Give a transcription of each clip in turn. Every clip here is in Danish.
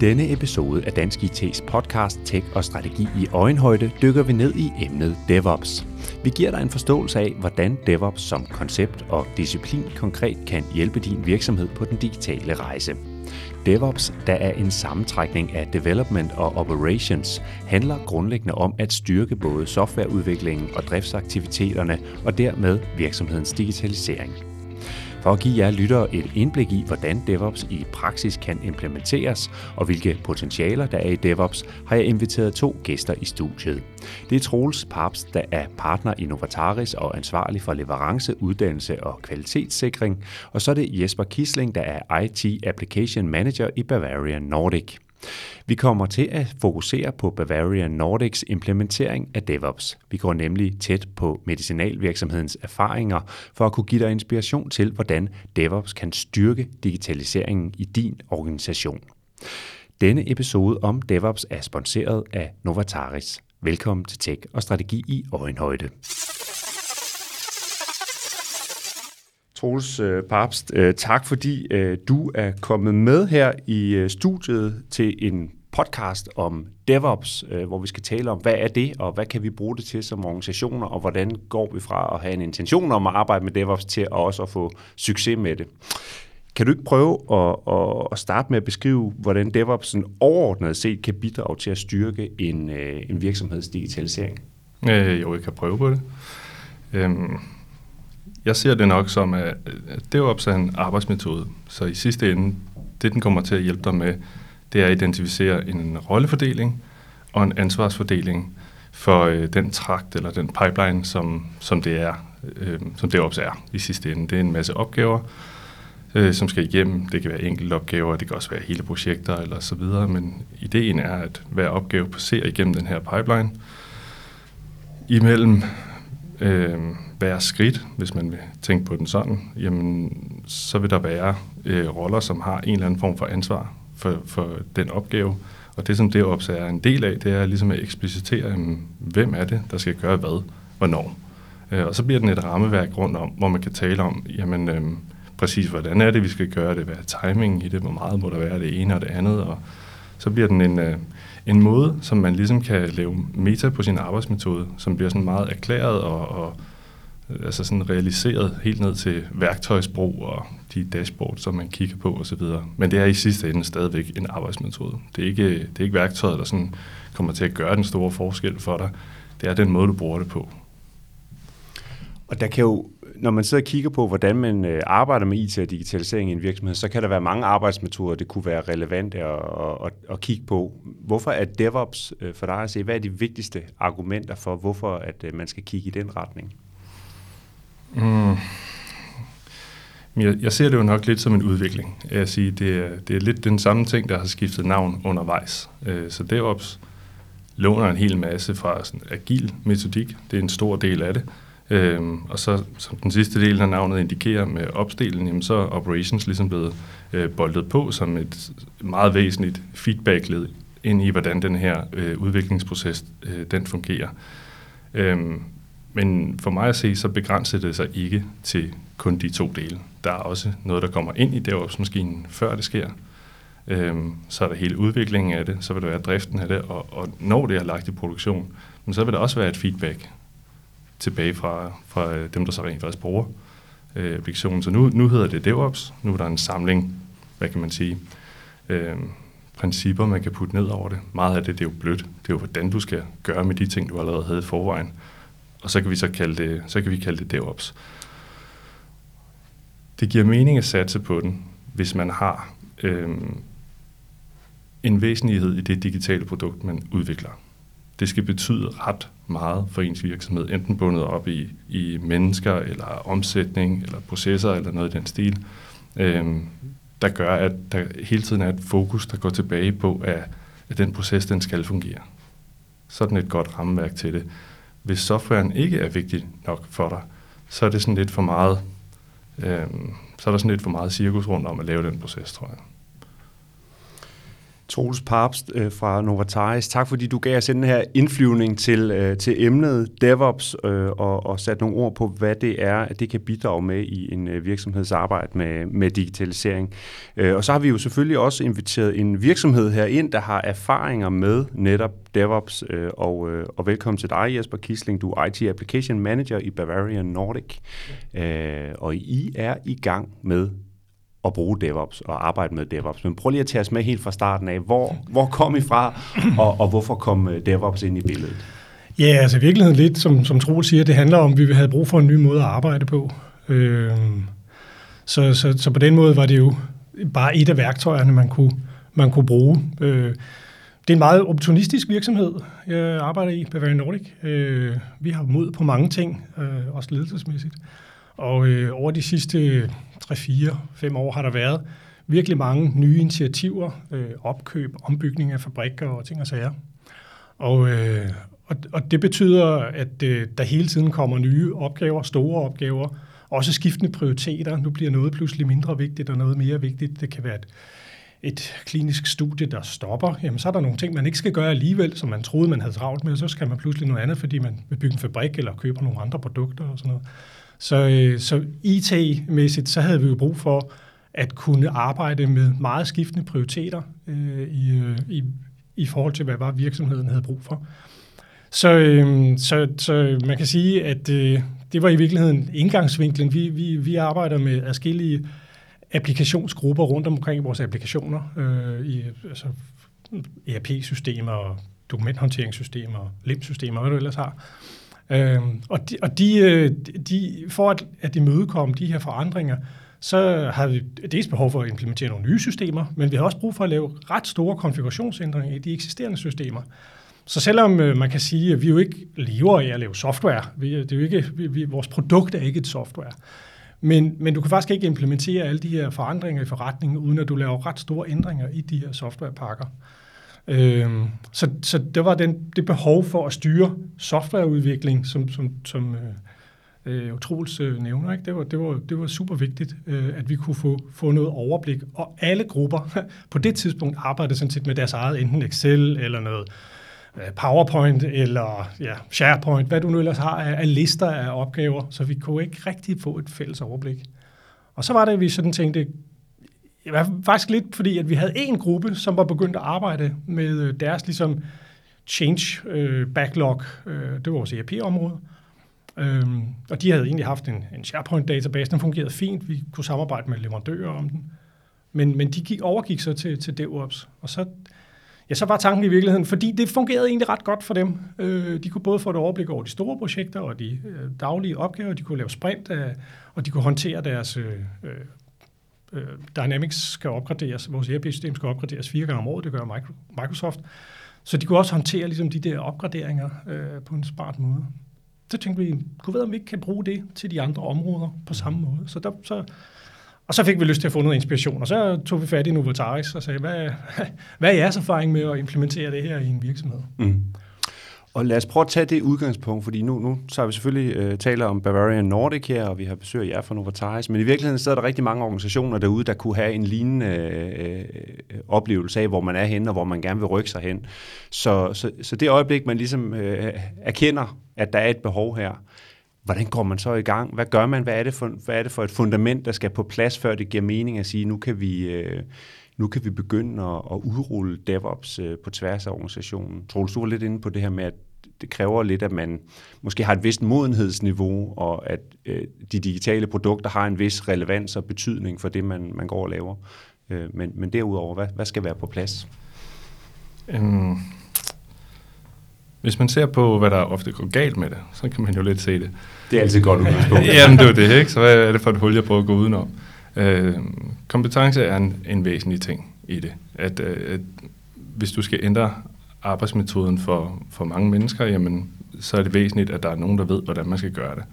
Denne episode af Dansk IT's podcast Tech og Strategi i Øjenhøjde dykker vi ned i emnet DevOps. Vi giver dig en forståelse af, hvordan DevOps som koncept og disciplin konkret kan hjælpe din virksomhed på den digitale rejse. DevOps, der er en sammentrækning af Development og Operations, handler grundlæggende om at styrke både softwareudviklingen og driftsaktiviteterne og dermed virksomhedens digitalisering. For at give jer lyttere et indblik i, hvordan DevOps i praksis kan implementeres, og hvilke potentialer der er i DevOps, har jeg inviteret to gæster i studiet. Det er Troels Paps, der er partner i Novataris og ansvarlig for leverance, uddannelse og kvalitetssikring, og så er det Jesper Kisling, der er IT Application Manager i Bavarian Nordic. Vi kommer til at fokusere på Bavaria Nordics implementering af DevOps. Vi går nemlig tæt på medicinalvirksomhedens erfaringer for at kunne give dig inspiration til, hvordan DevOps kan styrke digitaliseringen i din organisation. Denne episode om DevOps er sponsoreret af Novataris. Velkommen til Tech og Strategi i Øjenhøjde. Troels øh, Papst, øh, tak fordi øh, du er kommet med her i øh, studiet til en podcast om DevOps, øh, hvor vi skal tale om, hvad er det, og hvad kan vi bruge det til som organisationer, og hvordan går vi fra at have en intention om at arbejde med DevOps til at også at få succes med det. Kan du ikke prøve at, at starte med at beskrive, hvordan DevOps overordnet set kan bidrage til at styrke en, øh, en virksomheds digitalisering? Øh, jo, jeg kan prøve på det. Øhm jeg ser det nok som, at DevOps er en arbejdsmetode, så i sidste ende, det den kommer til at hjælpe dig med, det er at identificere en rollefordeling og en ansvarsfordeling for øh, den trakt eller den pipeline, som, som det er, øh, som DevOps er i sidste ende. Det er en masse opgaver, øh, som skal igennem. Det kan være enkelte opgaver, det kan også være hele projekter eller så videre, men ideen er, at hver opgave passerer igennem den her pipeline. Imellem øh, hver skridt, hvis man vil tænke på den sådan, jamen, så vil der være øh, roller, som har en eller anden form for ansvar for, for den opgave. Og det, som det også er en del af, det er ligesom at eksplicitere, jamen, hvem er det, der skal gøre hvad, hvornår. Øh, og så bliver den et rammeværk rundt om, hvor man kan tale om, jamen, øh, præcis hvordan er det, vi skal gøre det, hvad er timingen i det, hvor meget må der være det ene og det andet, og så bliver den en, øh, en måde, som man ligesom kan lave meta på sin arbejdsmetode, som bliver sådan meget erklæret og, og Øh, altså sådan realiseret helt ned til værktøjsbrug og de dashboards, som man kigger på osv. Men det er i sidste ende stadigvæk en arbejdsmetode. Det er ikke, det er ikke værktøjet, der sådan kommer til at gøre den store forskel for dig. Det er den måde, du bruger det på. Og der kan jo, når man sidder og kigger på, hvordan man øh, arbejder med IT og digitalisering i en virksomhed, så kan der være mange arbejdsmetoder, det kunne være relevante at, at, at kigge på. Hvorfor er DevOps øh, for dig at se? Hvad er de vigtigste argumenter for, hvorfor at man skal kigge i den retning? Mm. Jeg, jeg ser det jo nok lidt som en udvikling. Jeg siger, det, er, det er lidt den samme ting, der har skiftet navn undervejs. Øh, så DevOps låner en hel masse fra sådan agil metodik. Det er en stor del af det. Øhm, og så som den sidste del af navnet indikerer med opstillingen, jamen, så er operations ligesom blevet øh, boldet på som et meget væsentligt feedback-led ind i, hvordan den her øh, udviklingsproces øh, den fungerer. Øhm, men for mig at se, så begrænser det sig ikke til kun de to dele. Der er også noget, der kommer ind i DevOps-maskinen, før det sker. Øhm, så er der hele udviklingen af det, så vil der være driften af det, og, og når det er lagt i produktion, men så vil der også være et feedback tilbage fra, fra dem, der så rent faktisk bruger øh, applikationen. Så nu, nu hedder det DevOps, nu er der en samling, hvad kan man sige, øh, principper, man kan putte ned over det. Meget af det, det er jo blødt. Det er jo, hvordan du skal gøre med de ting, du allerede havde i forvejen og så kan vi så kalde det, så kan vi kalde det DevOps. Det giver mening at satse på den, hvis man har øh, en væsentlighed i det digitale produkt, man udvikler. Det skal betyde ret meget for ens virksomhed, enten bundet op i, i mennesker, eller omsætning, eller processer, eller noget i den stil, øh, der gør, at der hele tiden er et fokus, der går tilbage på, at, at den proces, den skal fungere. Sådan et godt rammeværk til det hvis softwaren ikke er vigtig nok for dig, så er det sådan lidt for meget, øh, så er der sådan lidt for meget cirkus rundt om at lave den proces, tror jeg. Troels Papst øh, fra Novataris, tak fordi du gav os den her indflyvning til, øh, til emnet DevOps øh, og, og sat nogle ord på, hvad det er, at det kan bidrage med i en øh, virksomhedsarbejde med, med digitalisering. Øh, og så har vi jo selvfølgelig også inviteret en virksomhed her ind, der har erfaringer med netop DevOps, øh, og, øh, og velkommen til dig Jesper Kisling, du er IT Application Manager i Bavarian Nordic, øh, og I er i gang med at bruge DevOps og arbejde med DevOps. Men prøv lige at tage os med helt fra starten af. Hvor, hvor kom I fra, og, og hvorfor kom øh, DevOps ind i billedet? Ja, altså i virkeligheden lidt, som, som Troel siger, det handler om, at vi havde brug for en ny måde at arbejde på. Øh, så, så, så på den måde var det jo bare et af værktøjerne, man kunne, man kunne bruge. Øh, det er en meget opportunistisk virksomhed, jeg arbejder i, Bavarian Nordic. Øh, vi har mod på mange ting, øh, også ledelsesmæssigt. Og øh, over de sidste 3-4-5 år har der været virkelig mange nye initiativer, øh, opkøb, ombygning af fabrikker og ting og sager. Og, øh, og, og det betyder, at øh, der hele tiden kommer nye opgaver, store opgaver, også skiftende prioriteter. Nu bliver noget pludselig mindre vigtigt og noget mere vigtigt. Det kan være et, et klinisk studie, der stopper. Jamen, så er der nogle ting, man ikke skal gøre alligevel, som man troede, man havde travlt med, så skal man pludselig noget andet, fordi man vil bygge en fabrik eller køber nogle andre produkter og sådan noget. Så, øh, så IT-mæssigt, så havde vi jo brug for at kunne arbejde med meget skiftende prioriteter øh, i, øh, i, i forhold til, hvad var virksomheden havde brug for. Så, øh, så, så man kan sige, at øh, det var i virkeligheden indgangsvinklen. Vi, vi, vi arbejder med forskellige applikationsgrupper rundt omkring vores applikationer, øh, i altså ERP-systemer, dokumenthåndteringssystemer, LIM-systemer, hvad du ellers har. Øhm, og de, og de, øh, de, for at, at imødekomme de her forandringer, så har vi dels behov for at implementere nogle nye systemer, men vi har også brug for at lave ret store konfigurationsændringer i de eksisterende systemer. Så selvom øh, man kan sige, at vi jo ikke lever af at lave software, vi, det er jo ikke, vi, vi, vores produkt er ikke et software, men, men du kan faktisk ikke implementere alle de her forandringer i forretningen, uden at du laver ret store ændringer i de her softwarepakker. Øhm, så, så der var den, det behov for at styre softwareudvikling, som, som, som øh, øh, Troels øh, nævner. Ikke? Det, var, det, var, det var super vigtigt, øh, at vi kunne få, få noget overblik. Og alle grupper på det tidspunkt arbejdede sådan set med deres eget, enten Excel eller noget øh, PowerPoint eller ja, SharePoint, hvad du nu ellers har af, af lister af opgaver, så vi kunne ikke rigtig få et fælles overblik. Og så var det, at vi sådan tænkte, det var faktisk lidt fordi, at vi havde en gruppe, som var begyndt at arbejde med øh, deres ligesom change øh, backlog. Øh, det var vores ERP-område. Øhm, og de havde egentlig haft en, en SharePoint-database, den fungerede fint. Vi kunne samarbejde med leverandører om den. Men, men de gik, overgik så til, til DevOps. Og så, ja, så var tanken i virkeligheden, fordi det fungerede egentlig ret godt for dem. Øh, de kunne både få et overblik over de store projekter og de øh, daglige opgaver, de kunne lave sprint, øh, og de kunne håndtere deres øh, øh øh Dynamics skal opgraderes, vores ERP-system skal opgraderes fire gange om året, det gør Microsoft. Så de kunne også håndtere ligesom, de der opgraderinger øh, på en smart måde. Så tænkte vi, kunne vide, om vi ikke kan bruge det til de andre områder på samme måde. Så der, så, og så fik vi lyst til at få noget inspiration, og så tog vi fat i Novotaris og sagde, hvad, hvad er jeres erfaring med at implementere det her i en virksomhed? Mm. Og lad os prøve at tage det udgangspunkt, fordi nu, nu så har vi selvfølgelig øh, taler om Bavarian Nordic her, og vi har besøg af jer fra Novartis, men i virkeligheden så er der rigtig mange organisationer derude, der kunne have en lignende øh, øh, oplevelse af, hvor man er henne, og hvor man gerne vil rykke sig hen. Så, så, så det øjeblik, man ligesom øh, erkender, at der er et behov her, hvordan går man så i gang? Hvad gør man? Hvad er det for, hvad er det for et fundament, der skal på plads, før det giver mening at sige, nu kan vi... Øh, nu kan vi begynde at, at udrulle DevOps øh, på tværs af organisationen. Troels, du var lidt inde på det her med, at det kræver lidt, at man måske har et vist modenhedsniveau, og at øh, de digitale produkter har en vis relevans og betydning for det, man, man går og laver. Øh, men, men derudover, hvad, hvad skal være på plads? Um, hvis man ser på, hvad der ofte går galt med det, så kan man jo lidt se det. Det er altid godt udgangspunkt. Jamen, det er det, ikke? Så hvad er det for et hul, jeg prøver at gå udenom? Øh, kompetence er en, en væsentlig ting i det. At, øh, at hvis du skal ændre arbejdsmetoden for, for mange mennesker, jamen, så er det væsentligt, at der er nogen, der ved, hvordan man skal gøre det.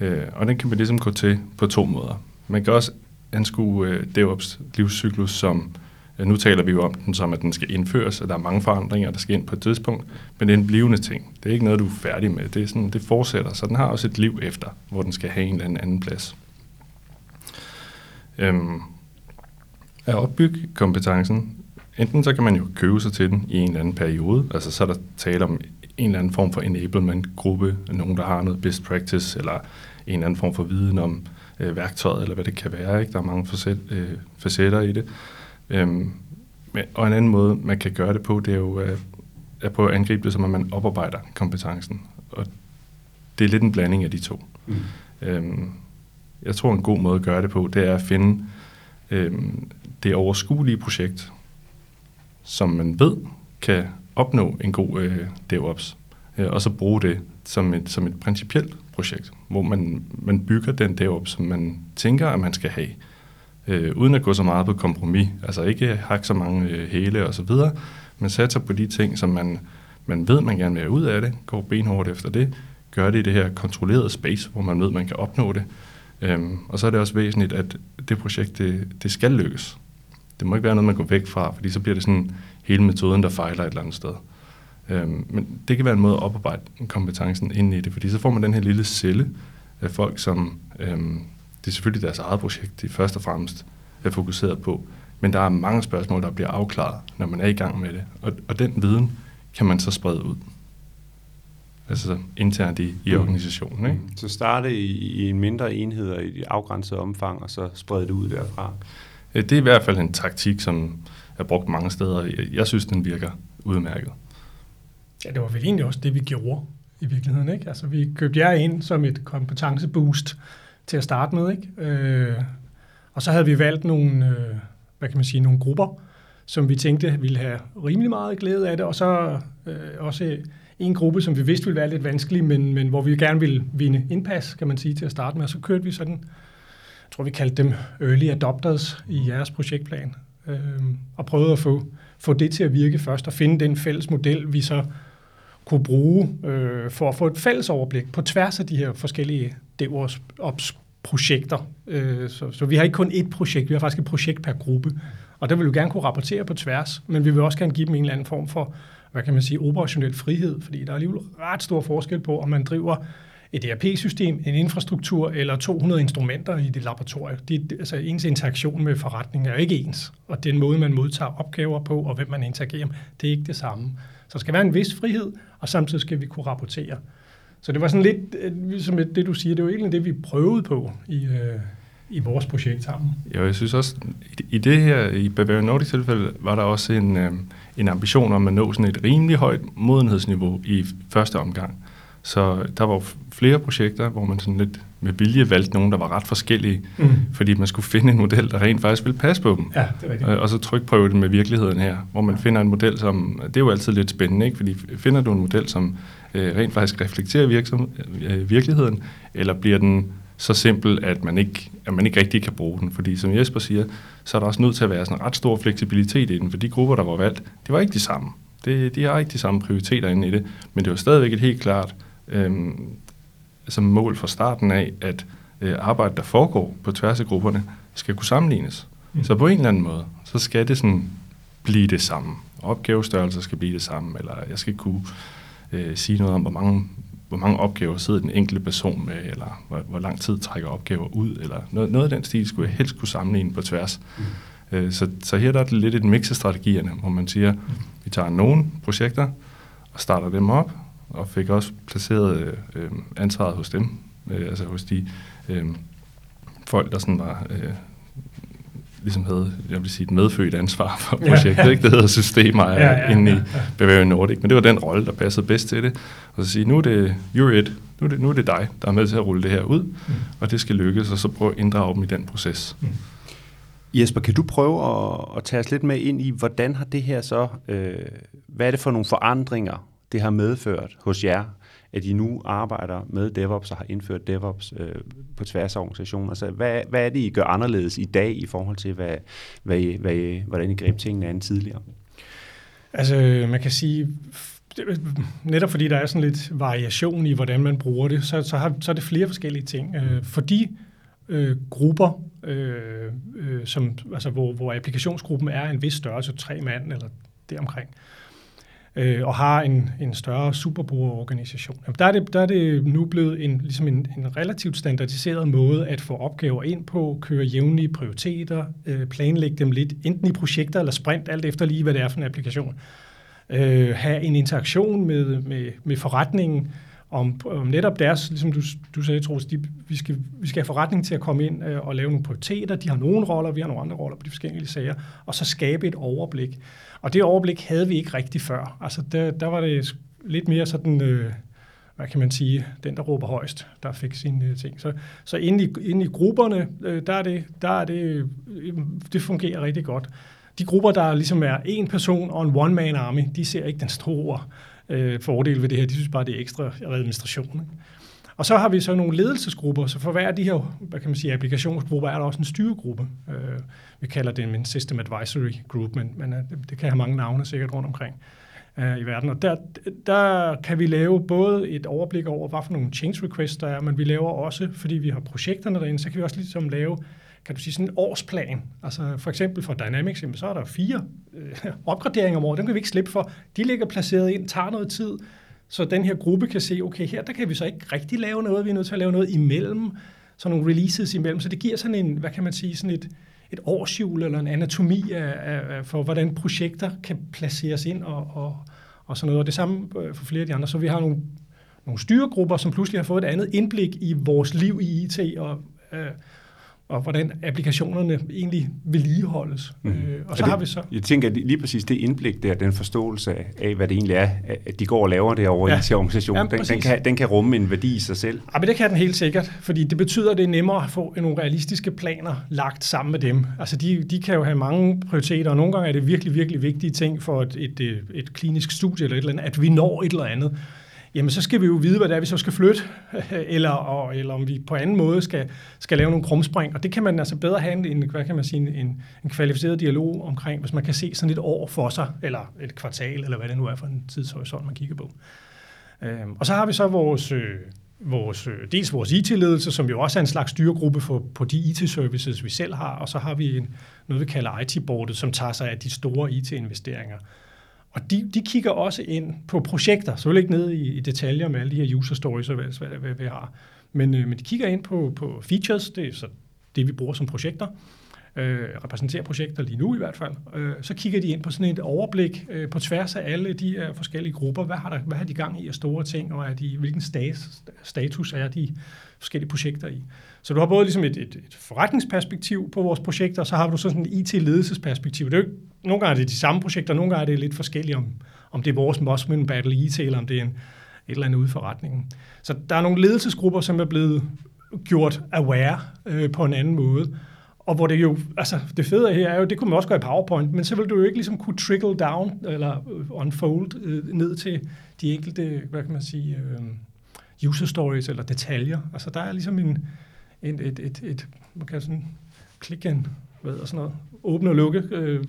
Øh, og den kan man ligesom gå til på to måder. Man kan også anskue øh, DevOps livscyklus som Øh, nu taler vi jo om den som, at den skal indføres, og der er mange forandringer, der skal ind på et tidspunkt, men det er en blivende ting. Det er ikke noget, du er færdig med. Det, er sådan, det fortsætter, så den har også et liv efter, hvor den skal have en eller anden plads. Øhm, at opbygge kompetencen, enten så kan man jo købe sig til den i en eller anden periode, altså så er der tale om en eller anden form for enablement-gruppe, nogen, der har noget best practice, eller en eller anden form for viden om øh, værktøjet, eller hvad det kan være. Ikke? Der er mange facet, øh, facetter i det. Øhm, men, og en anden måde, man kan gøre det på, det er jo øh, at prøve at angribe det, som at man oparbejder kompetencen. Og det er lidt en blanding af de to. Mm. Øhm, jeg tror, en god måde at gøre det på, det er at finde øh, det overskuelige projekt, som man ved kan opnå en god øh, DevOps, øh, og så bruge det som et, som et principielt projekt, hvor man, man bygger den DevOps, som man tænker, at man skal have, øh, uden at gå så meget på kompromis, altså ikke hakke så mange øh, hele og så videre, men satser på de ting, som man, man ved, man gerne vil have ud af det, går benhårdt efter det, gør det i det her kontrollerede space, hvor man ved, man kan opnå det. Øhm, og så er det også væsentligt, at det projekt, det, det skal lykkes. Det må ikke være noget, man går væk fra, fordi så bliver det sådan hele metoden, der fejler et eller andet sted. Øhm, men det kan være en måde at oparbejde kompetencen ind i det, fordi så får man den her lille celle af folk, som øhm, det er selvfølgelig deres eget projekt, de først og fremmest er fokuseret på, men der er mange spørgsmål, der bliver afklaret, når man er i gang med det, og, og den viden kan man så sprede ud. Altså internt i, i mm. organisationen. Ikke? Så starte i, i en mindre enhed i et afgrænset omfang, og så sprede det ud derfra. Det er i hvert fald en taktik, som er brugt mange steder. Jeg, jeg synes, den virker udmærket. Ja, det var vel egentlig også det, vi gjorde i virkeligheden. Ikke? Altså, vi købte jer ind som et kompetenceboost til at starte med. Ikke? Øh, og så havde vi valgt nogle, øh, hvad kan man sige, nogle grupper, som vi tænkte ville have rimelig meget glæde af det, og så øh, også en gruppe, som vi vidste ville være lidt vanskelig, men, men hvor vi gerne ville vinde indpas, kan man sige, til at starte med. Og så kørte vi sådan, jeg tror vi kaldte dem early adopters i jeres projektplan, øh, og prøvede at få, få det til at virke først, og finde den fælles model, vi så kunne bruge øh, for at få et fælles overblik på tværs af de her forskellige DevOps projekter. Øh, så, så vi har ikke kun ét projekt, vi har faktisk et projekt per gruppe. Og der vil vi gerne kunne rapportere på tværs, men vi vil også gerne give dem en eller anden form for, hvad kan man sige, operationel frihed, fordi der er alligevel ret stor forskel på, om man driver et ERP-system, en infrastruktur eller 200 instrumenter i dit laboratorium. Det, altså ens interaktion med forretningen er jo ikke ens, og den måde, man modtager opgaver på, og hvem man interagerer med, det er ikke det samme. Så der skal være en vis frihed, og samtidig skal vi kunne rapportere. Så det var sådan lidt, øh, som det du siger, det var egentlig det, vi prøvede på i, øh, i vores projekt sammen. Ja, jeg synes også, i det her, i Bavaria Nordic tilfælde, var der også en, øh, en ambition om at nå sådan et rimelig højt modenhedsniveau i første omgang. Så der var flere projekter, hvor man sådan lidt med vilje valgte nogen, der var ret forskellige, mm. fordi man skulle finde en model, der rent faktisk ville passe på dem. Ja, det er rigtigt. Og, og så trykprøve det med virkeligheden her, hvor man finder en model, som, det er jo altid lidt spændende, ikke? fordi finder du en model, som øh, rent faktisk reflekterer virksom, øh, virkeligheden, eller bliver den så simpel, at man, ikke, at man ikke rigtig kan bruge den. Fordi som Jesper siger, så er der også nødt til at være sådan en ret stor fleksibilitet i den, for de grupper, der var valgt, det var ikke de samme. Det, de har ikke de samme prioriteter inde i det, men det var stadigvæk et helt klart øhm, som mål fra starten af, at øh, arbejdet, der foregår på tværs af grupperne, skal kunne sammenlignes. Mm. Så på en eller anden måde, så skal det sådan blive det samme. Opgavestørrelser skal blive det samme, eller jeg skal kunne øh, sige noget om, hvor mange, hvor mange opgaver sidder den enkelte person med, eller hvor, hvor lang tid trækker opgaver ud, eller noget, noget af den stil skulle jeg helst kunne sammenligne på tværs. Mm. Øh, så, så her der er det lidt et mix af strategierne, hvor man siger, mm. vi tager nogle projekter og starter dem op, og fik også placeret øh, øh, ansvaret hos dem, øh, altså hos de øh, folk, der sådan var... Øh, ligesom havde, jeg vil sige, et medfødt ansvar for projektet, ja, ja. ikke? det hedder systemer ja, ja, inde i Bavarian Nordic, men det var den rolle, der passede bedst til det, og så sige, nu er det, you're it, nu er det, nu er det dig, der er med til at rulle det her ud, mm. og det skal lykkes, og så prøve at inddrage dem i den proces. Mm. Jesper, kan du prøve at, at tage os lidt med ind i, hvordan har det her så, øh, hvad er det for nogle forandringer, det har medført hos jer, at I nu arbejder med DevOps og har indført DevOps øh, på tværs af organisationen. Altså, hvad, hvad er det, I gør anderledes i dag i forhold til, hvad, hvad, I, hvad I, hvordan I greb tingene an tidligere? Altså, man kan sige, netop fordi der er sådan lidt variation i, hvordan man bruger det, så, så, har, så er det flere forskellige ting. Øh, fordi øh, grupper, øh, øh, som, altså, hvor, hvor applikationsgruppen er en vis størrelse, tre mand eller deromkring, øh, øh, og har en, en større superbrugerorganisation. Jamen, der, er det, der er det nu blevet en, ligesom en, en relativt standardiseret måde at få opgaver ind på, køre jævnlige prioriteter, øh, planlægge dem lidt, enten i projekter eller sprint, alt efter lige, hvad det er for en applikation. Øh, have en interaktion med, med, med forretningen, om, om netop deres, ligesom du, du sagde, Troels, de, vi, skal, vi skal have forretning til at komme ind øh, og lave nogle prioriteter. De har nogle roller, vi har nogle andre roller på de forskellige sager, og så skabe et overblik. Og det overblik havde vi ikke rigtig før. Altså, der, der var det lidt mere sådan, øh, hvad kan man sige, den, der råber højst, der fik sine øh, ting. Så, så inde, i, inde i grupperne, øh, der er det, der er det, øh, det fungerer rigtig godt. De grupper, der ligesom er en person og en one-man army, de ser ikke den store øh, fordel ved det her. De synes bare, det er ekstra administration. Ikke? Og så har vi så nogle ledelsesgrupper, så for hver af de her hvad kan man sige, applikationsgrupper er der også en styregruppe. Øh, vi kalder det en System Advisory Group, men, men øh, det kan have mange navne sikkert rundt omkring øh, i verden. Og der, der kan vi lave både et overblik over, hvad for nogle change requests der er, men vi laver også, fordi vi har projekterne derinde, så kan vi også ligesom lave kan du sige, sådan en årsplan. Altså for eksempel for Dynamics, jamen, så er der fire øh, opgraderinger om året, dem kan vi ikke slippe for. De ligger placeret ind, tager noget tid, så den her gruppe kan se, okay, her der kan vi så ikke rigtig lave noget, vi er nødt til at lave noget imellem, så nogle releases imellem, så det giver sådan en, hvad kan man sige, sådan et, et årsjul eller en anatomi af, af, for, hvordan projekter kan placeres ind og, og, og sådan noget. Og det samme øh, for flere af de andre. Så vi har nogle, nogle styregrupper, som pludselig har fået et andet indblik i vores liv i IT og øh, og hvordan applikationerne egentlig vedligeholdes. Mm. Øh, og så det, har vi så... Jeg tænker, at lige præcis det indblik der, den forståelse af, hvad det egentlig er, at de går og laver det over ja. i til organisationen, ja, den, den, kan, den kan rumme en værdi i sig selv. Ja, men det kan den helt sikkert, fordi det betyder, at det er nemmere at få nogle realistiske planer lagt sammen med dem. Altså, de, de kan jo have mange prioriteter, og nogle gange er det virkelig, virkelig vigtige ting for et, et, et, et klinisk studie eller et eller andet, at vi når et eller andet jamen så skal vi jo vide, hvad det er, vi så skal flytte, eller, og, eller om vi på anden måde skal, skal lave nogle krumspring. Og det kan man altså bedre have en, hvad kan man sige, en, en kvalificeret dialog omkring, hvis man kan se sådan et år for sig, eller et kvartal, eller hvad det nu er for en tidshorisont, man kigger på. Øhm, og så har vi så vores, øh, vores, øh, dels vores IT-ledelse, som jo også er en slags styregruppe for, på de IT-services, vi selv har, og så har vi en, noget, vi kalder IT-boardet, som tager sig af de store IT-investeringer. Og de, de kigger også ind på projekter, så vil ikke ned i, i detaljer med alle de her user stories og hvad, hvad, hvad vi har. Men, øh, men de kigger ind på, på features, det er så det, vi bruger som projekter, øh, repræsenterer projekter lige nu i hvert fald. Øh, så kigger de ind på sådan et overblik øh, på tværs af alle de her forskellige grupper. Hvad har, der, hvad har de gang i af store ting, og er de, hvilken status, status er de forskellige projekter i? Så du har både ligesom et, et, et forretningsperspektiv på vores projekter, og så har du sådan et IT-ledelsesperspektiv. Det er jo ikke, nogle gange er det de samme projekter, nogle gange er det lidt forskelligt, om, om det er vores Mosman Battle IT, eller om det er en, et eller andet ude for retningen. Så der er nogle ledelsesgrupper, som er blevet gjort aware øh, på en anden måde. Og hvor det jo, altså det fede her er jo, det kunne man også gøre i PowerPoint, men så vil du jo ikke ligesom kunne trickle down, eller unfold øh, ned til de enkelte, hvad kan man sige, øh, user stories eller detaljer. Altså der er ligesom en, et, et, et, et man kan sådan klikke en, hvad og sådan noget, åbne og lukke, øh,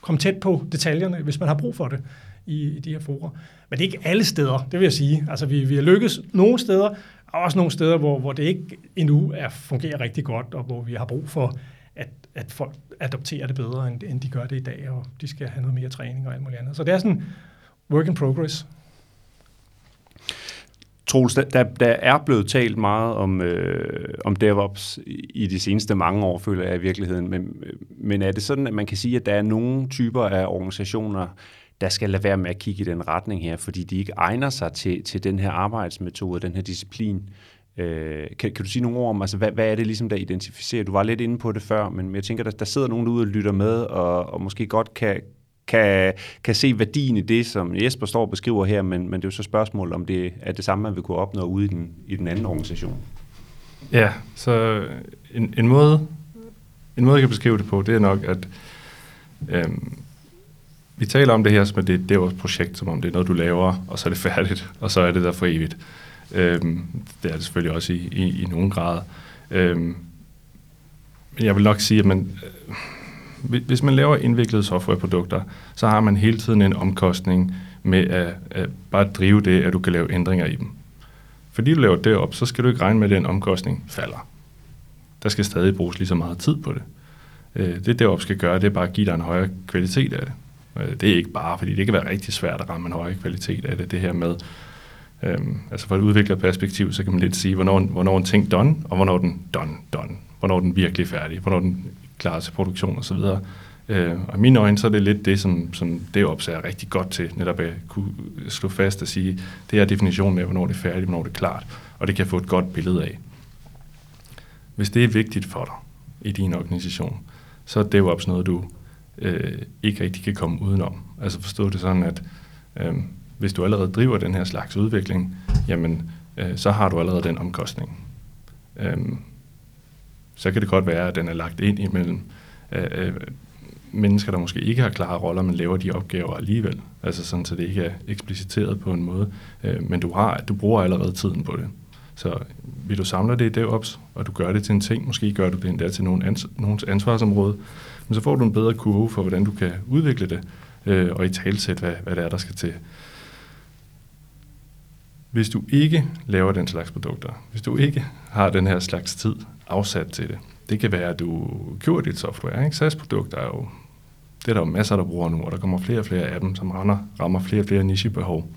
komme tæt på detaljerne, hvis man har brug for det i, i de her forer. Men det er ikke alle steder, det vil jeg sige. Altså vi, vi har lykkes nogle steder, og også nogle steder, hvor, hvor det ikke endnu er, fungerer rigtig godt, og hvor vi har brug for, at, at folk adopterer det bedre, end, end de gør det i dag, og de skal have noget mere træning og alt muligt andet. Så det er sådan work in progress. Troels, der, der er blevet talt meget om, øh, om DevOps i de seneste mange år, føler jeg i virkeligheden. Men, øh, men er det sådan, at man kan sige, at der er nogle typer af organisationer, der skal lade være med at kigge i den retning her, fordi de ikke egner sig til, til den her arbejdsmetode, den her disciplin? Øh, kan, kan du sige nogle ord om, altså, hvad, hvad er det ligesom, der identificerer? Du var lidt inde på det før, men jeg tænker, der, der sidder nogen derude og lytter med, og, og måske godt kan, kan, kan se værdien i det, som Jesper står og beskriver her, men, men det er jo så spørgsmålet, om det er det samme, man vil kunne opnå ude i den, i den anden organisation. Ja, så en, en, måde, en måde, jeg kan beskrive det på, det er nok, at øhm, vi taler om det her som det, det er vores projekt, som om det er noget, du laver, og så er det færdigt, og så er det der for evigt. Øhm, det er det selvfølgelig også i, i, i nogen grad. Øhm, men jeg vil nok sige, at man, øh, hvis man laver indviklede softwareprodukter, så har man hele tiden en omkostning med at, at bare drive det, at du kan lave ændringer i dem. Fordi du laver det op, så skal du ikke regne med, at den omkostning falder. der skal stadig bruges lige så meget tid på det. Øh, det DevOps skal gøre, det er bare at give dig en højere kvalitet af det. Øh, det er ikke bare, fordi det kan være rigtig svært at ramme en høj kvalitet af det, det her med, øhm, altså fra et udviklerperspektiv, så kan man lidt sige, hvornår, hvornår en ting done, og hvornår den done, done. Hvornår den virkelig færdig, hvornår den klar til produktion osv. Øh, og i mine øjne, så er det lidt det, som, som DevOps er rigtig godt til, netop at kunne slå fast og sige, det er definitionen af, hvornår det er færdigt, hvornår det er klart, og det kan få et godt billede af. Hvis det er vigtigt for dig i din organisation, så er DevOps noget, du øh, ikke rigtig kan komme udenom. Altså forstå det sådan, at øh, hvis du allerede driver den her slags udvikling, jamen, øh, så har du allerede den omkostning. Øh, så kan det godt være, at den er lagt ind imellem øh, øh, mennesker, der måske ikke har klare roller, men laver de opgaver alligevel. Altså sådan, så det ikke er ekspliciteret på en måde. Øh, men du, har, du bruger allerede tiden på det. Så vil du samle det i DevOps, og du gør det til en ting, måske gør du det endda til nogen ans- nogens ansvarsområde, men så får du en bedre kurve for, hvordan du kan udvikle det, øh, og i talsæt, hvad, hvad det er, der skal til. Hvis du ikke laver den slags produkter, hvis du ikke har den her slags tid afsat til det, det kan være, at du køber dit software. Ikke? SaaS-produkter er jo, det er der jo masser, der bruger nu, og der kommer flere og flere af dem, som rammer, rammer flere og flere nichebehov.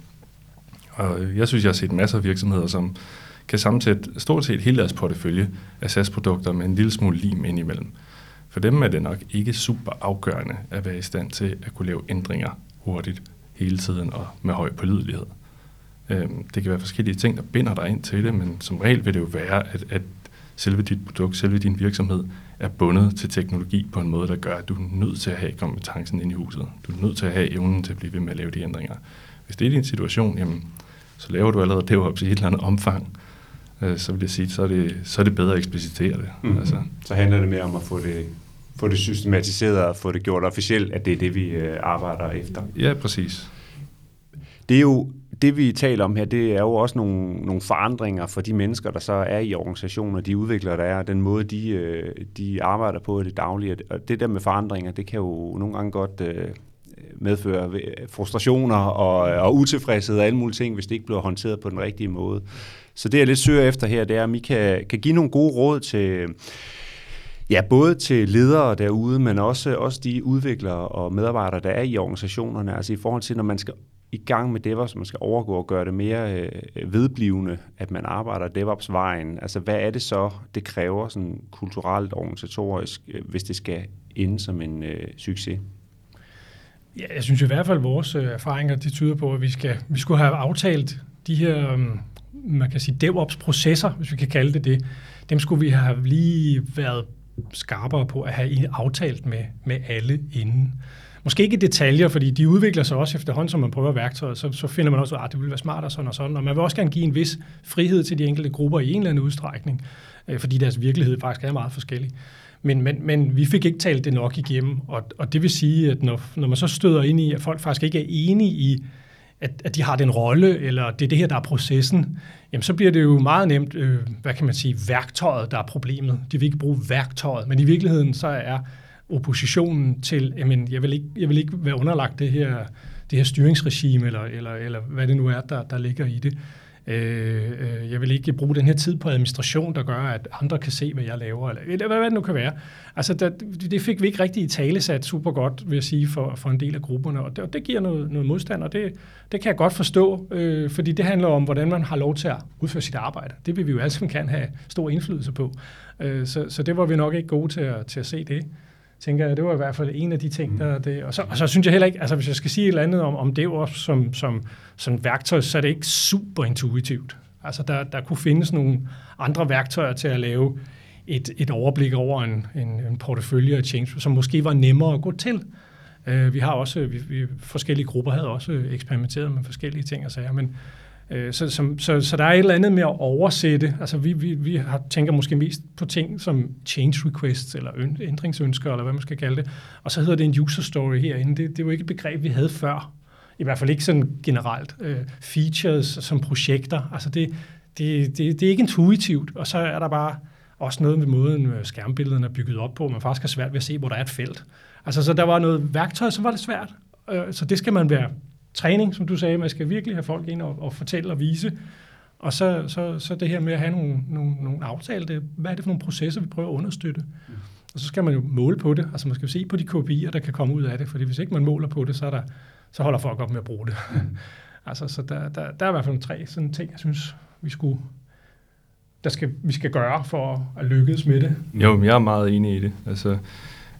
Og jeg synes, jeg har set masser af virksomheder, som kan sammensætte stort set hele deres portefølje af SaaS-produkter med en lille smule lim indimellem. For dem er det nok ikke super afgørende at være i stand til at kunne lave ændringer hurtigt hele tiden og med høj pålidelighed. Øhm, det kan være forskellige ting, der binder dig ind til det, men som regel vil det jo være, at, at selve dit produkt, selve din virksomhed er bundet til teknologi på en måde, der gør, at du er nødt til at have kompetencen ind i huset. Du er nødt til at have evnen til at blive ved med at lave de ændringer. Hvis det er din situation, jamen, så laver du allerede DevOps i et eller andet omfang, øh, så vil jeg sige, så er det, så er det bedre at eksplicitere det. Mm. Altså. Så handler det mere om at få det, få det systematiseret og få det gjort officielt, at det er det, vi øh, arbejder efter. Ja, præcis. Det er jo det, vi taler om her, det er jo også nogle, nogle forandringer for de mennesker, der så er i organisationer, de udviklere, der er, den måde, de, øh, de arbejder på i det daglige. Og det der med forandringer, det kan jo nogle gange godt øh, medføre frustrationer og, og utilfredshed og alle mulige ting, hvis det ikke bliver håndteret på den rigtige måde. Så det, jeg lidt søger efter her, det er, om I kan, kan give nogle gode råd til, ja, både til ledere derude, men også, også de udviklere og medarbejdere, der er i organisationerne, altså i forhold til, når man skal i gang med DevOps, man skal overgå og gøre det mere øh, vedblivende, at man arbejder DevOps-vejen. Altså, hvad er det så, det kræver sådan kulturelt og organisatorisk, øh, hvis det skal ende som en øh, succes? Ja, jeg synes i hvert fald, at vores øh, erfaringer de tyder på, at vi, skal, vi skulle have aftalt de her, øhm, man kan sige, DevOps-processer, hvis vi kan kalde det det. Dem skulle vi have lige været skarpere på at have aftalt med, med alle inden. Måske ikke i detaljer, fordi de udvikler sig også efterhånden, som man prøver værktøjet, så, så finder man også, at ah, det vil være smart og sådan og sådan. Og man vil også gerne give en vis frihed til de enkelte grupper i en eller anden udstrækning, øh, fordi deres virkelighed faktisk er meget forskellig. Men, men, men vi fik ikke talt det nok igennem, og, og det vil sige, at når, når man så støder ind i, at folk faktisk ikke er enige i, at, at de har den rolle, eller det er det her, der er processen, jamen så bliver det jo meget nemt, øh, hvad kan man sige, værktøjet, der er problemet. De vil ikke bruge værktøjet, men i virkeligheden så er oppositionen til, jamen, jeg vil ikke, jeg vil ikke være underlagt det her, det her styringsregime, eller, eller, eller hvad det nu er, der, der ligger i det. Øh, øh, jeg vil ikke bruge den her tid på administration, der gør, at andre kan se, hvad jeg laver, eller, eller hvad det nu kan være. Altså, der, det fik vi ikke rigtig i tale sat super godt, vil jeg sige, for, for en del af grupperne, og det, og det giver noget, noget modstand, og det, det kan jeg godt forstå, øh, fordi det handler om, hvordan man har lov til at udføre sit arbejde. Det vil vi jo alle sammen kan have stor indflydelse på. Øh, så, så det var vi nok ikke gode til at, til at se det tænker jeg, det var i hvert fald en af de ting, der det. Og så, og så synes jeg heller ikke, altså hvis jeg skal sige et eller andet om, om det også som, som, som værktøj, så er det ikke super intuitivt. Altså der, der kunne findes nogle andre værktøjer til at lave et, et overblik over en, en, en portefølje af change, som måske var nemmere at gå til. Uh, vi har også, vi, vi, forskellige grupper havde også eksperimenteret med forskellige ting og sager, men, Øh, så, så, så, så der er et eller andet med at oversætte. Altså vi, vi, vi har, tænker måske mest på ting som change requests, eller ændringsønsker, eller hvad man skal kalde det. Og så hedder det en user story herinde. Det, det var ikke et begreb, vi havde før. I hvert fald ikke sådan generelt. Øh, features som projekter. Altså det, det, det, det er ikke intuitivt. Og så er der bare også noget med måden, øh, skærmbillederne er bygget op på. Man faktisk har svært ved at se, hvor der er et felt. Altså så der var noget værktøj, så var det svært. Øh, så det skal man være træning, som du sagde, man skal virkelig have folk ind og, og fortælle og vise. Og så, så, så det her med at have nogle, nogle, nogle aftaler, det, hvad er det for nogle processer, vi prøver at understøtte? Mm. Og så skal man jo måle på det. Altså man skal se på de KPI'er, der kan komme ud af det. Fordi hvis ikke man måler på det, så, er der, så holder folk op med at bruge det. Mm. altså, så der, der, der er i hvert fald tre sådan ting, jeg synes, vi skulle der skal, vi skal gøre for at lykkes med det. Jo, jeg er meget enig i det. Altså,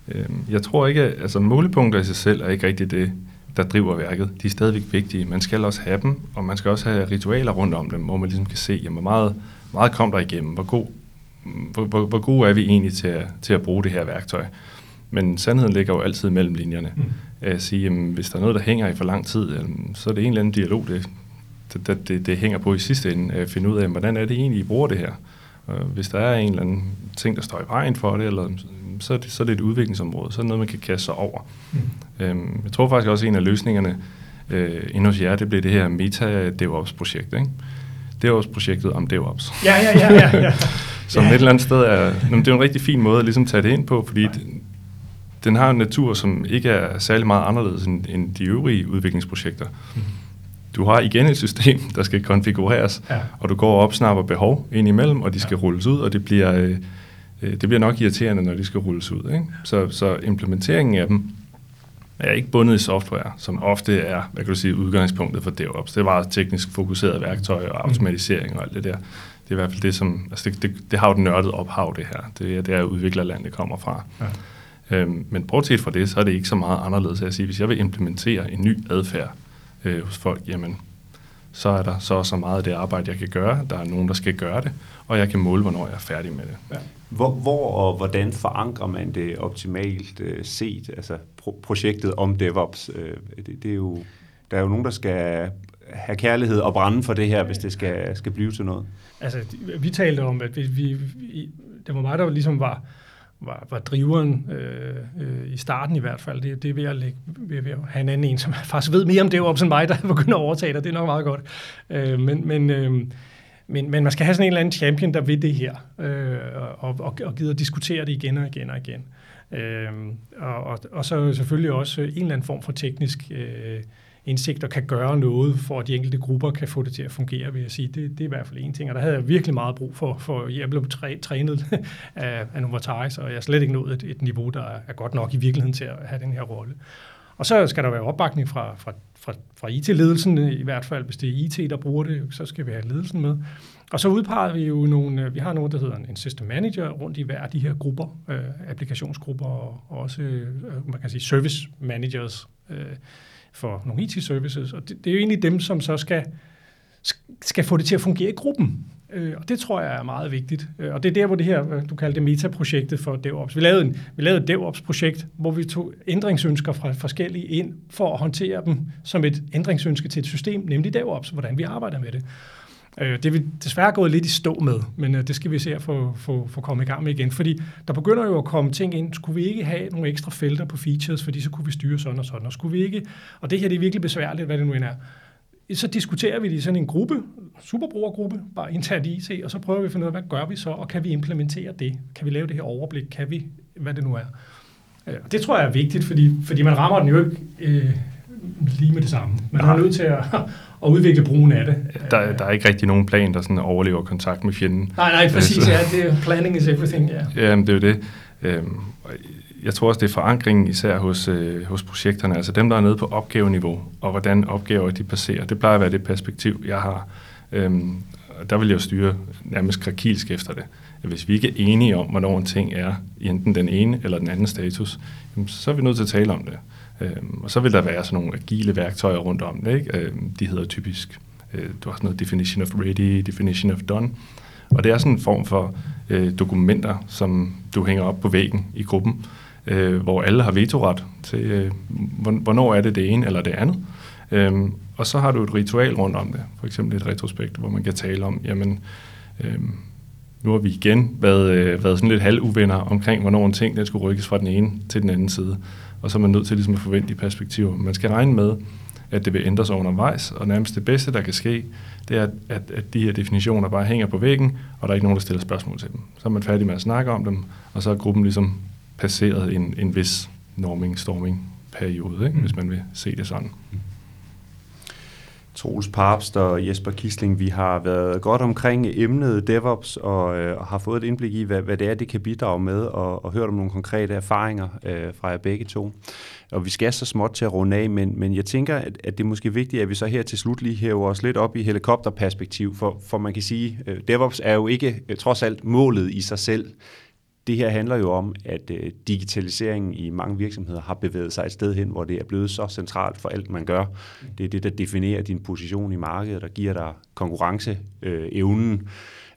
øh, jeg tror ikke, at altså, målepunkter i sig selv er ikke rigtig det, der driver værket. De er stadigvæk vigtige. Man skal også have dem, og man skal også have ritualer rundt om dem, hvor man ligesom kan se, jamen, hvor meget, meget kom der igennem, hvor god, hvor, hvor, hvor gode er vi egentlig til at, til at bruge det her værktøj. Men sandheden ligger jo altid mellem linjerne. Mm. At sige, jamen, hvis der er noget, der hænger i for lang tid, jamen, så er det en eller anden dialog, det, det, det, det hænger på i sidste ende, at finde ud af, hvordan er det egentlig, I bruger det her. Hvis der er en eller anden ting, der står i vejen for det, eller, så, er det, så er det et udviklingsområde, så er det noget, man kan kaste sig over. Mm. Øhm, jeg tror faktisk også, at en af løsningerne øh, inde hos jer, det blev det her Meta-DevOps-projekt. Ikke? DevOps-projektet om DevOps. Ja, ja, ja. ja, ja. Som ja. et eller andet sted er, det er en rigtig fin måde at ligesom tage det ind på, fordi den, den har en natur, som ikke er særlig meget anderledes end, end de øvrige udviklingsprojekter. Mm du har igen et system, der skal konfigureres, ja. og du går og opsnapper behov ind imellem, og de skal ja. rulles ud, og det bliver, øh, det bliver nok irriterende, når de skal rulles ud. Ikke? Så, så implementeringen af dem er ikke bundet i software, som ofte er hvad kan du sige, udgangspunktet for DevOps. Det var teknisk fokuseret værktøj og automatisering og alt det der. Det er i hvert fald det, som... Altså det, det, det har jo den nørdede ophav, det her. Det er det er udviklerland, det kommer fra. Ja. Øhm, men bortset fra det, så er det ikke så meget anderledes at sige, hvis jeg vil implementere en ny adfærd, øh, hos folk, jamen, så er der så så meget af det arbejde, jeg kan gøre. Der er nogen, der skal gøre det, og jeg kan måle, hvornår jeg er færdig med det. Ja. Hvor, hvor og hvordan forankrer man det optimalt øh, set, altså pro- projektet om DevOps? Øh, det, det er jo, der er jo nogen, der skal have kærlighed og brænde for det her, hvis det skal, skal blive til noget. Altså, vi talte om, at vi, vi, det var mig, der ligesom var var, var driveren øh, øh, i starten i hvert fald. Det, det er ved at, lægge, ved, ved at have en anden en, som faktisk ved mere om det op end mig, der begynder at overtage det. Det er nok meget godt. Øh, men, men, øh, men, men man skal have sådan en eller anden champion, der ved det her, øh, og, og, og gider diskutere det igen og igen og igen. Øh, og, og, og så selvfølgelig også en eller anden form for teknisk øh, og kan gøre noget, for at de enkelte grupper kan få det til at fungere, vil jeg sige. Det, det er i hvert fald en ting, og der havde jeg virkelig meget brug for, for jeg blev træ, trænet af, af Novartis, og jeg er slet ikke nået et, et niveau, der er godt nok i virkeligheden til at have den her rolle. Og så skal der være opbakning fra, fra, fra, fra IT-ledelsen, i hvert fald hvis det er IT, der bruger det, så skal vi have ledelsen med. Og så udpeger vi jo nogle, øh, vi har noget, der hedder en system manager rundt i hver af de her grupper, øh, applikationsgrupper og, og også, øh, man kan sige, service managers, øh, for nogle IT-services, og det, det er jo egentlig dem, som så skal, skal få det til at fungere i gruppen. Øh, og det tror jeg er meget vigtigt. Øh, og det er der, hvor det her, du kalder det metaprojektet for DevOps. Vi lavede, en, vi lavede et DevOps-projekt, hvor vi tog ændringsønsker fra forskellige ind for at håndtere dem som et ændringsønske til et system, nemlig DevOps, hvordan vi arbejder med det. Øh, det er vi desværre gået lidt i stå med, men øh, det skal vi se at få, få, få komme i gang med igen. Fordi der begynder jo at komme ting ind. Skulle vi ikke have nogle ekstra felter på features, fordi så kunne vi styre sådan og sådan. Og skulle vi ikke, og det her det er virkelig besværligt, hvad det nu end er. Så diskuterer vi det i sådan en gruppe, superbrugergruppe, bare internt IT, og så prøver vi at finde ud af, hvad gør vi så, og kan vi implementere det? Kan vi lave det her overblik? Kan vi, hvad det nu er? Øh, det tror jeg er vigtigt, fordi, fordi man rammer den jo ikke øh, lige med det samme. Man er nødt til at, at udvikle brugen af det. Der, der er ikke rigtig nogen plan, der sådan overlever kontakt med fjenden. Nej, nej, præcis. Ja, det er, planning is everything, ja. Jamen, det er jo det. Øhm, jeg tror også, det er forankringen især hos, øh, hos projekterne, altså dem, der er nede på opgaveniveau, og hvordan opgaver de passerer. Det plejer at være det perspektiv, jeg har. Øhm, der vil jeg styre nærmest krakilsk efter det. Hvis vi ikke er enige om, hvornår en ting er enten den ene eller den anden status, så er vi nødt til at tale om det. Øhm, og så vil der være sådan nogle agile værktøjer rundt om det. Ikke? Øhm, de hedder typisk, øh, du har sådan noget definition of ready, definition of done. Og det er sådan en form for øh, dokumenter, som du hænger op på væggen i gruppen, øh, hvor alle har vetoret til, øh, hvornår er det det ene eller det andet. Øhm, og så har du et ritual rundt om det, for eksempel et retrospekt, hvor man kan tale om, jamen, øhm, nu har vi igen været, øh, været sådan lidt halvuvenner omkring, hvornår en ting den skulle rykkes fra den ene til den anden side og så er man nødt til ligesom at forvente de perspektiver. Man skal regne med, at det vil ændre sig undervejs, og nærmest det bedste, der kan ske, det er, at, at de her definitioner bare hænger på væggen, og der er ikke nogen, der stiller spørgsmål til dem. Så er man færdig med at snakke om dem, og så er gruppen ligesom passeret en, en vis norming-storming-periode, ikke? Mm. hvis man vil se det sådan. Troels Papst og Jesper Kisling, vi har været godt omkring emnet DevOps og, øh, og har fået et indblik i, hvad, hvad det er, det kan bidrage med, og, og hørt om nogle konkrete erfaringer øh, fra jer begge to. Og vi skal så småt til at runde af, men, men jeg tænker, at, at det er måske vigtigt, at vi så her til slut lige hæver os lidt op i helikopterperspektiv, for, for man kan sige, øh, DevOps er jo ikke øh, trods alt målet i sig selv det her handler jo om, at øh, digitaliseringen i mange virksomheder har bevæget sig et sted hen, hvor det er blevet så centralt for alt, man gør. Det er det, der definerer din position i markedet, der giver dig konkurrenceevnen.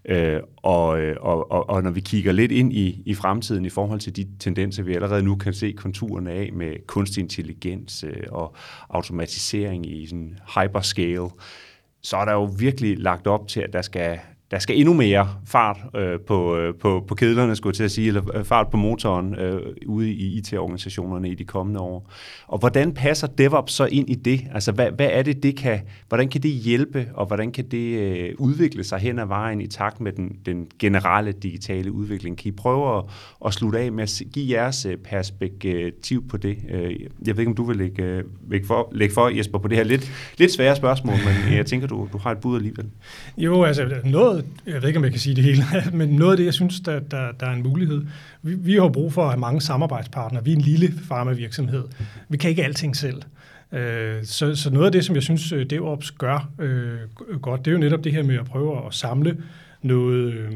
Øh, og, øh, og, og, og når vi kigger lidt ind i, i fremtiden i forhold til de tendenser, vi allerede nu kan se konturerne af med kunstig intelligens øh, og automatisering i sådan hyperscale, så er der jo virkelig lagt op til, at der skal, der skal endnu mere fart øh, på, øh, på, på kedlerne, skulle jeg til at sige, eller øh, fart på motoren øh, ude i IT-organisationerne i de kommende år. Og hvordan passer DevOps så ind i det? Altså, hvad, hvad er det, det kan, hvordan kan det hjælpe, og hvordan kan det øh, udvikle sig hen ad vejen i takt med den, den generelle digitale udvikling? Kan I prøve at, at slutte af med at give jeres øh, perspektiv på det? Øh, jeg ved ikke, om du vil lægge, lægge, for, lægge for, Jesper, på det her lidt, lidt svære spørgsmål, men jeg tænker, du, du har et bud alligevel. Jo, altså noget noget, jeg ved ikke, om jeg kan sige det hele, men noget af det, jeg synes, der, der, der er en mulighed. Vi, vi har brug for at have mange samarbejdspartnere. Vi er en lille farmavirksomhed. Vi kan ikke alting selv. Øh, så, så noget af det, som jeg synes, øh, DevOps gør øh, godt, det er jo netop det her med at prøve at samle noget øh,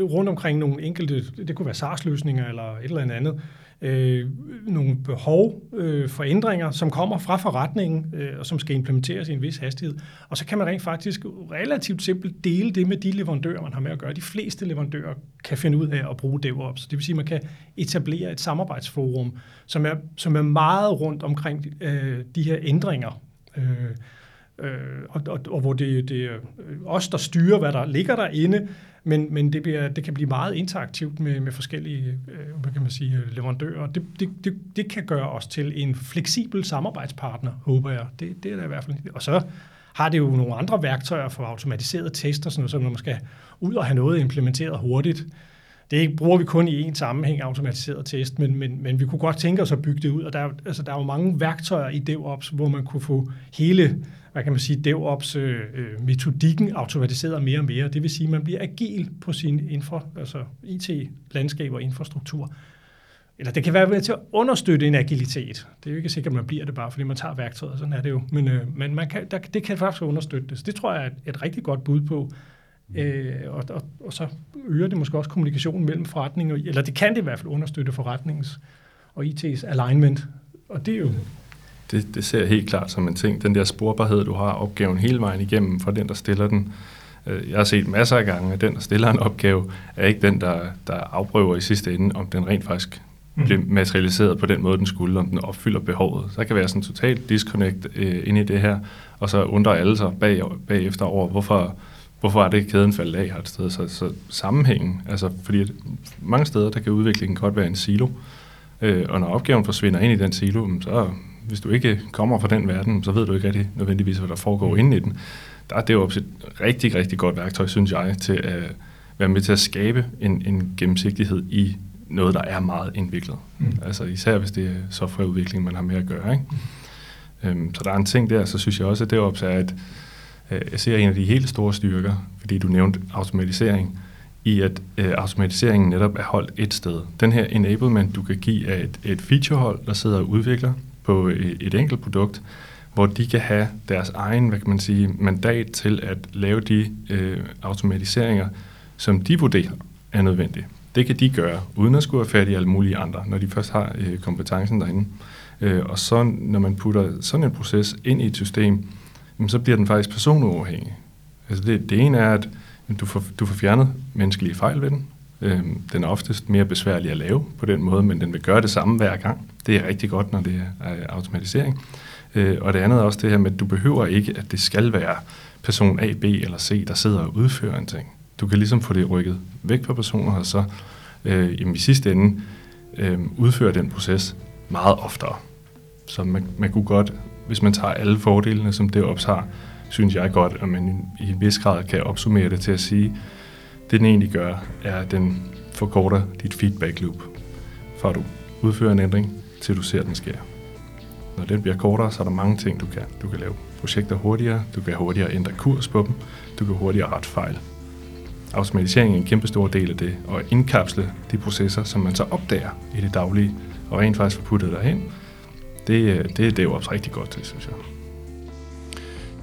rundt omkring nogle enkelte, det kunne være SaaS-løsninger eller et eller andet, øh, nogle behov øh, for ændringer, som kommer fra forretningen, øh, og som skal implementeres i en vis hastighed. Og så kan man rent faktisk relativt simpelt dele det med de leverandører, man har med at gøre. De fleste leverandører kan finde ud af at bruge DevOps. Det vil sige, at man kan etablere et samarbejdsforum, som er, som er meget rundt omkring øh, de her ændringer. Øh, øh, og, og, og hvor det, det er os, der styrer, hvad der ligger derinde, men, men det, bliver, det kan blive meget interaktivt med, med forskellige øh, hvad kan man sige, leverandører. Det, det, det, det kan gøre os til en fleksibel samarbejdspartner, håber jeg. Det, det er det i hvert fald. Og så har det jo nogle andre værktøjer for automatiseret tester, sådan noget, så når man skal ud og have noget implementeret hurtigt. Det bruger vi kun i en sammenhæng, automatiseret test, men, men, men vi kunne godt tænke os at bygge det ud, og der, altså, der er jo mange værktøjer i DevOps, hvor man kunne få hele hvad kan man sige, DevOps-metodikken øh, øh automatiseret mere og mere. Det vil sige, at man bliver agil på sin infra, altså IT-landskab og infrastruktur. Eller det kan være med til at understøtte en agilitet. Det er jo ikke sikkert, at man bliver det bare, fordi man tager værktøjet, sådan er det jo. Men, øh, men man kan, der, det kan faktisk understøtte det. Så det tror jeg er et, et rigtig godt bud på. Øh, og, og, og så øger det måske også kommunikationen mellem forretninger, eller det kan det i hvert fald understøtte forretningens og IT's alignment. Og det er jo det, det ser jeg helt klart som en ting. Den der sporbarhed, du har opgaven hele vejen igennem fra den, der stiller den. Øh, jeg har set masser af gange, at den, der stiller en opgave, er ikke den, der, der afprøver i sidste ende, om den rent faktisk mm. bliver materialiseret på den måde, den skulle, om den opfylder behovet. Så der kan være sådan en total disconnect øh, ind i det her, og så undrer alle sig bag, bagefter over, hvorfor, hvorfor er det kæden faldet af her et sted. Så, så sammenhængen, altså fordi mange steder, der kan udviklingen godt være en silo, øh, og når opgaven forsvinder ind i den silo, så hvis du ikke kommer fra den verden, så ved du ikke rigtig nødvendigvis, hvad der foregår inde i den. Der er det jo et rigtig, rigtig godt værktøj, synes jeg, til at være med til at skabe en, en gennemsigtighed i noget, der er meget indviklet. Mm. Altså især hvis det er softwareudvikling, man har med at gøre. Ikke? Mm. Øhm, så der er en ting der, så synes jeg også, at det er, at øh, Øh, jeg ser en af de helt store styrker, fordi du nævnte automatisering, i at øh, automatiseringen netop er holdt et sted. Den her enablement, du kan give af et, et featurehold, der sidder og udvikler, på øh, et enkelt produkt, hvor de kan have deres egen hvad kan man sige, mandat til at lave de øh, automatiseringer, som de vurderer er nødvendige. Det kan de gøre, uden at skulle have fat i alle mulige andre, når de først har øh, kompetencen derinde. Øh, og så når man putter sådan en proces ind i et system, jamen, så bliver den faktisk personuafhængig. Altså det, det ene er, at du får, du får fjernet menneskelige fejl ved den. Øh, den er oftest mere besværlig at lave på den måde, men den vil gøre det samme hver gang. Det er rigtig godt, når det er automatisering. Øh, og det andet er også det her med, at du behøver ikke, at det skal være person A, B eller C, der sidder og udfører en ting. Du kan ligesom få det rykket væk fra personer, og så øh, jamen, i sidste ende øh, udføre den proces meget oftere. Så man, man kunne godt, hvis man tager alle fordelene, som det ops har, synes jeg godt, at man i en vis grad kan opsummere det til at sige, det den egentlig gør, er, at den forkorter dit feedback loop, fra du udfører en ændring, til du ser den sker. Når den bliver kortere, så er der mange ting, du kan, du kan lave projekter hurtigere, du kan hurtigere ændre kurs på dem, du kan hurtigere rette fejl. Automatisering er en kæmpe stor del af det, og indkapsle de processer, som man så opdager i det daglige, og rent faktisk få puttet derhen, det, det er DevOps rigtig godt til, synes jeg.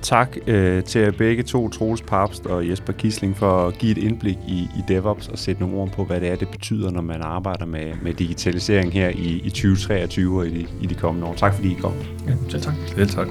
Tak øh, til jer begge to, Troels Papst og Jesper Kisling, for at give et indblik i, i DevOps og sætte nogle ord på, hvad det er, det betyder, når man arbejder med, med digitalisering her i, i 2023 og i de, i de kommende år. Tak fordi I kom. Ja, selv tak. Selv tak.